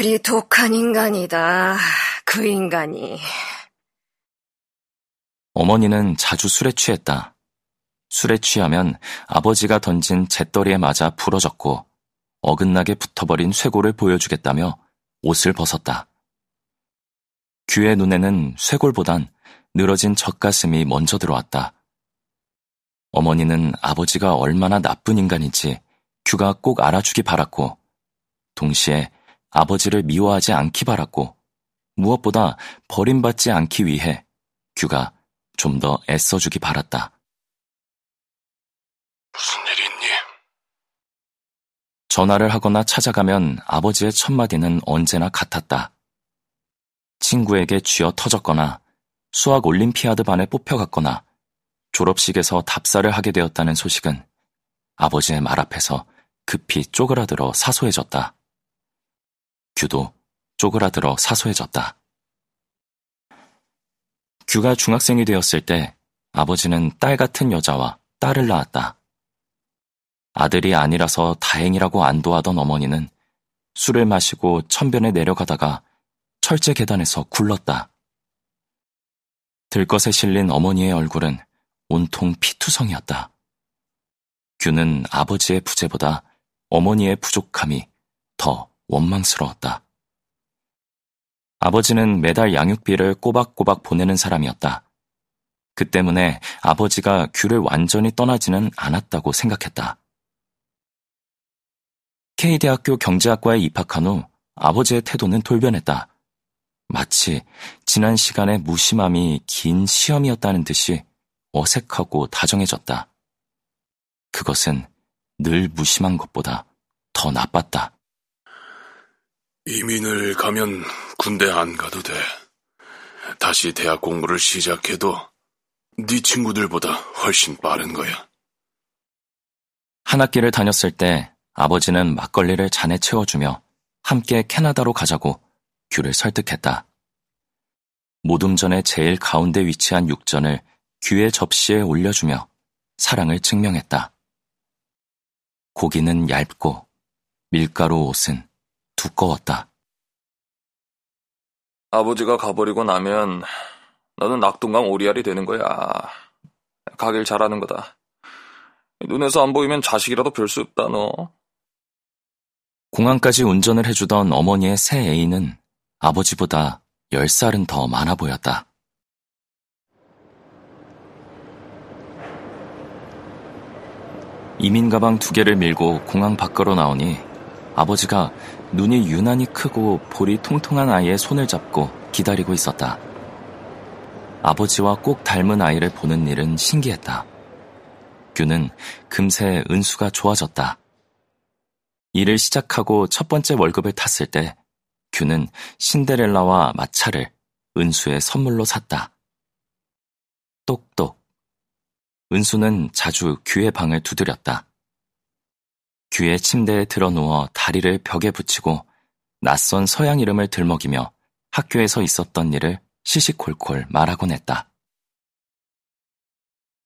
그리 독한 인간이다. 그 인간이. 어머니는 자주 술에 취했다. 술에 취하면 아버지가 던진 잿더리에 맞아 부러졌고 어긋나게 붙어버린 쇄골을 보여주겠다며 옷을 벗었다. 규의 눈에는 쇄골보단 늘어진 젖가슴이 먼저 들어왔다. 어머니는 아버지가 얼마나 나쁜 인간인지 규가 꼭 알아주기 바랐고, 동시에 아버지를 미워하지 않기 바랐고, 무엇보다 버림받지 않기 위해 규가 좀 더 애써주기 바랐다. 무슨 일이 있니? 전화를 하거나 찾아가면 아버지의 첫마디는 언제나 같았다. 친구에게 쥐어 터졌거나 수학 올림피아드 반에 뽑혀갔거나 졸업식에서 답사를 하게 되었다는 소식은 아버지의 말 앞에서 급히 쪼그라들어 사소해졌다. 규도 쪼그라들어 사소해졌다. 규가 중학생이 되었을 때 아버지는 딸 같은 여자와 딸을 낳았다. 아들이 아니라서 다행이라고 안도하던 어머니는 술을 마시고 천변에 내려가다가 철제 계단에서 굴렀다. 들것에 실린 어머니의 얼굴은 온통 피투성이었다. 규는 아버지의 부재보다 어머니의 부족함이 더 원망스러웠다. 아버지는 매달 양육비를 꼬박꼬박 보내는 사람이었다. 그 때문에 아버지가 규를 완전히 떠나지는 않았다고 생각했다. K대학교 경제학과에 입학한 후 아버지의 태도는 돌변했다. 마치 지난 시간의 무심함이 긴 시험이었다는 듯이 어색하고 다정해졌다. 그것은 늘 무심한 것보다 더 나빴다. 이민을 가면 군대 안 가도 돼. 다시 대학 공부를 시작해도 네 친구들보다 훨씬 빠른 거야. 한 학기를 다녔을 때 아버지는 막걸리를 잔에 채워주며 함께 캐나다로 가자고 규를 설득했다. 모둠전의 제일 가운데 위치한 육전을 규의 접시에 올려주며 사랑을 증명했다. 고기는 얇고 밀가루 옷은 두꺼웠다. 아버지가 가버리고 나면 너는 낙동강 오리알이 되는 거야. 가길 잘하는 거다. 눈에서 안 보이면 자식이라도 별 수 없다, 너. 공항까지 운전을 해주던 어머니의 새 애인은 아버지보다 10살은 더 많아 보였다. 이민 가방 두 개를 밀고 공항 밖으로 나오니 아버지가 눈이 유난히 크고 볼이 통통한 아이의 손을 잡고 기다리고 있었다. 아버지와 꼭 닮은 아이를 보는 일은 신기했다. 규는 금세 은수가 좋아졌다. 일을 시작하고 첫 번째 월급을 탔을 때 규는 신데렐라와 마차를 은수의 선물로 샀다. 똑똑. 은수는 자주 규의 방을 두드렸다. 규의 침대에 드러누워 다리를 벽에 붙이고 낯선 서양 이름을 들먹이며 학교에서 있었던 일을 시시콜콜 말하곤 했다.